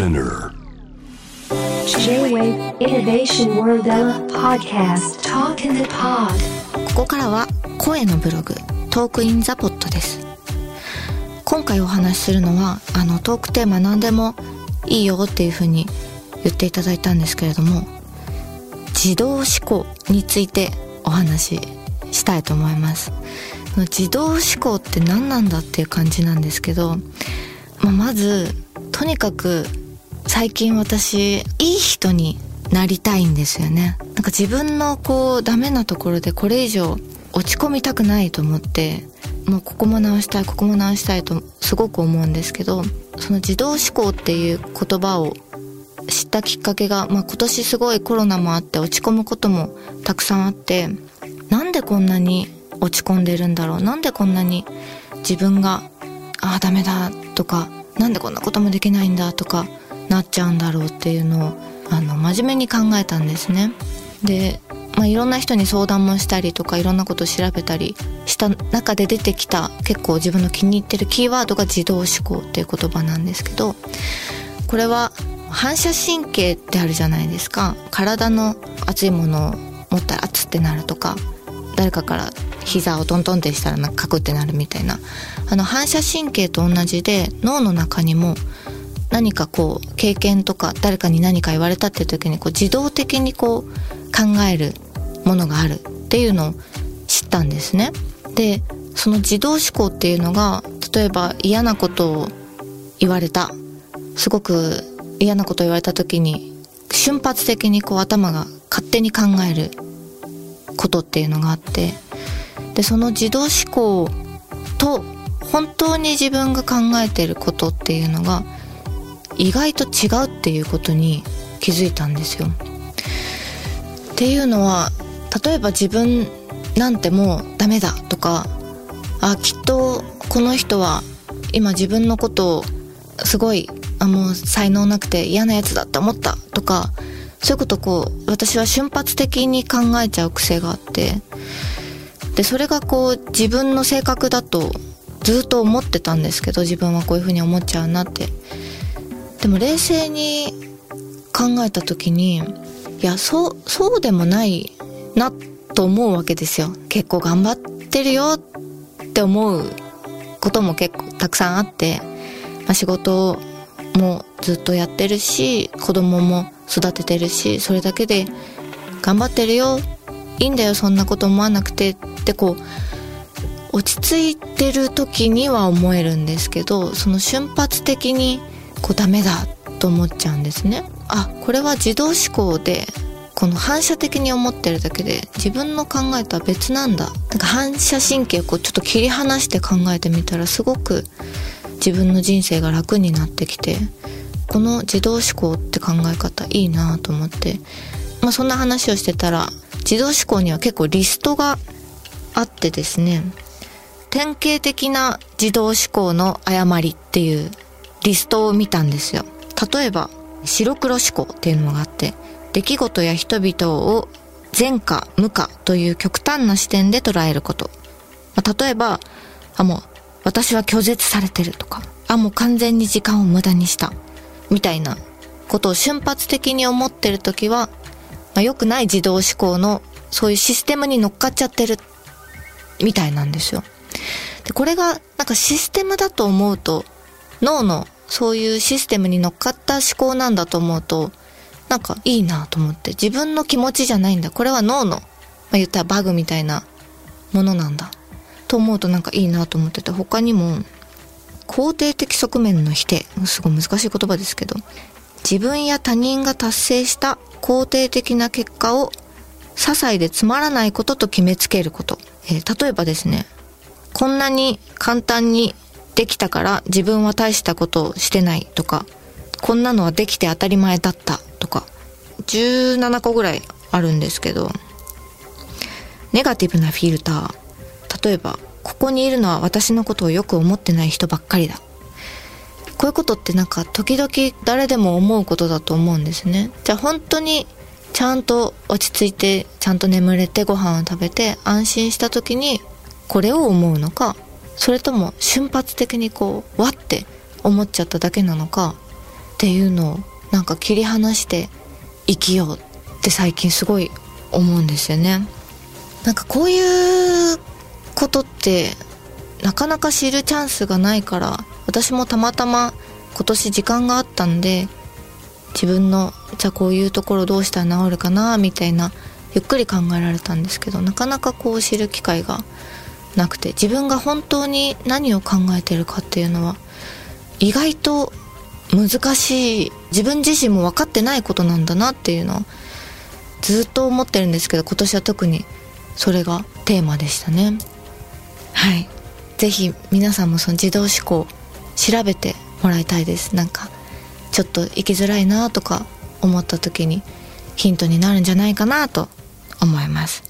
Spinner. J-Wave Innovation World Podcast. Talk in the Pod. ここからは声のブログトークインザポットです。今回お話しするのはあのトークテーマ何でもいいよっていう風に言っていただいたんですけれども自動思考についてお話ししたいと思います。自動思考って何なんだっていう感じなんですけど、まあ、まずとにかく最近私いい人になりたいんですよね。なんか自分のこうダメなところでこれ以上落ち込みたくないと思ってもうここも直したいここも直したいとすごく思うんですけどその自動思考っていう言葉を知ったきっかけが、まあ、今年すごいコロナもあって落ち込むこともたくさんあってなんでこんなに落ち込んでるんだろう？なんでこんなに自分がああダメだとかなんでこんなこともできないんだとかなっちゃうんだろうっていうのをあの真面目に考えたんですね。で、まあ、いろんな人に相談もしたりとかいろんなことを調べたりした中で出てきた結構自分の気に入ってるキーワードが自動思考っていう言葉なんですけどこれは反射神経ってあるじゃないですか。体の熱いものを持ったら熱ってなるとか誰かから膝をトントンってしたらなんかカクってなるみたいな。あの反射神経と同じで脳の中にも何かこう経験とか誰かに何か言われたっていう時にこう自動的にこう考えるものがあるっていうのを知ったんですね。でその自動思考っていうのが例えば嫌なことを言われた。すごく嫌なことを言われた時に瞬発的にこう頭が勝手に考えることっていうのがあって。でその自動思考と本当に自分が考えていることっていうのが意外と違うっていうことに気づいたんですよ。っていうのは例えば自分なんてもうダメだとかあきっとこの人は今自分のことをすごいあもう才能なくて嫌なやつだって思ったとかそういうことこう私は瞬発的に考えちゃう癖があってでそれがこう自分の性格だとずっと思ってたんですけど自分はこういうふうに思っちゃうなってでも冷静に考えた時にいやそうそうでもないなと思うわけですよ。結構頑張ってるよって思うことも結構たくさんあって、まあ、仕事もずっとやってるし子供も育ててるしそれだけで頑張ってるよ。いいんだよそんなこと思わなくて。ってこう落ち着いてる時には思えるんですけどその瞬発的にこうダメだと思っちゃうんですね。あこれは自動思考でこの反射的に思ってるだけで自分の考えとは別なんだ。なんか反射神経をこうちょっと切り離して考えてみたらすごく自分の人生が楽になってきてこの自動思考って考え方いいなと思って、まあ、そんな話をしてたら自動思考には結構リストがあってですね。典型的な自動思考の誤りっていうリストを見たんですよ例えば白黒思考っていうのがあって出来事や人々を善か無かという極端な視点で捉えること、まあ、例えばあもう私は拒絶されてるとかあもう完全に時間を無駄にしたみたいなことを瞬発的に思ってる時は、まあ、良くない自動思考のそういうシステムに乗っかっちゃってるみたいなんですよ。で、これがなんかシステムだと思うと脳のそういうシステムに乗っかった思考なんだと思うとなんかいいなと思って自分の気持ちじゃないんだ。これは脳の、まあ、言ったらバグみたいなものなんだ。と思うとなんかいいなと思ってて他にも肯定的側面の否定。すごい難しい言葉ですけど自分や他人が達成した肯定的な結果を些細でつまらないことと決めつけること、えー、例えばですねこんなに簡単にできたから自分は大したことをしてないとかこんなのはできて当たり前だったとか17個ぐらいあるんですけどネガティブなフィルター例えばここにいるのは私のことをよく思ってない人ばっかりだ。こういうことってなんか時々誰でも思うことだと思うんですね。じゃあ本当にちゃんと落ち着いてちゃんと眠れてご飯を食べて安心した時にこれを思うのかそれとも瞬発的にこうわって思っちゃっただけなのかっていうのをなんか切り離して生きようって最近すごい思うんですよね。なんかこういうことってなかなか知るチャンスがないから私もたまたま今年時間があったんで自分のじゃあこういうところどうしたら治るかなみたいなゆっくり考えられたんですけどなかなかこう知る機会がなくて自分が本当に何を考えてるかっていうのは意外と難しい自分自身も分かってないことなんだなっていうのをずっと思ってるんですけど今年は特にそれがテーマでしたね。はい。是非皆さんもその自動思考調べてもらいたいです。なんかちょっと生きづらいなとか思った時にヒントになるんじゃないかなと思います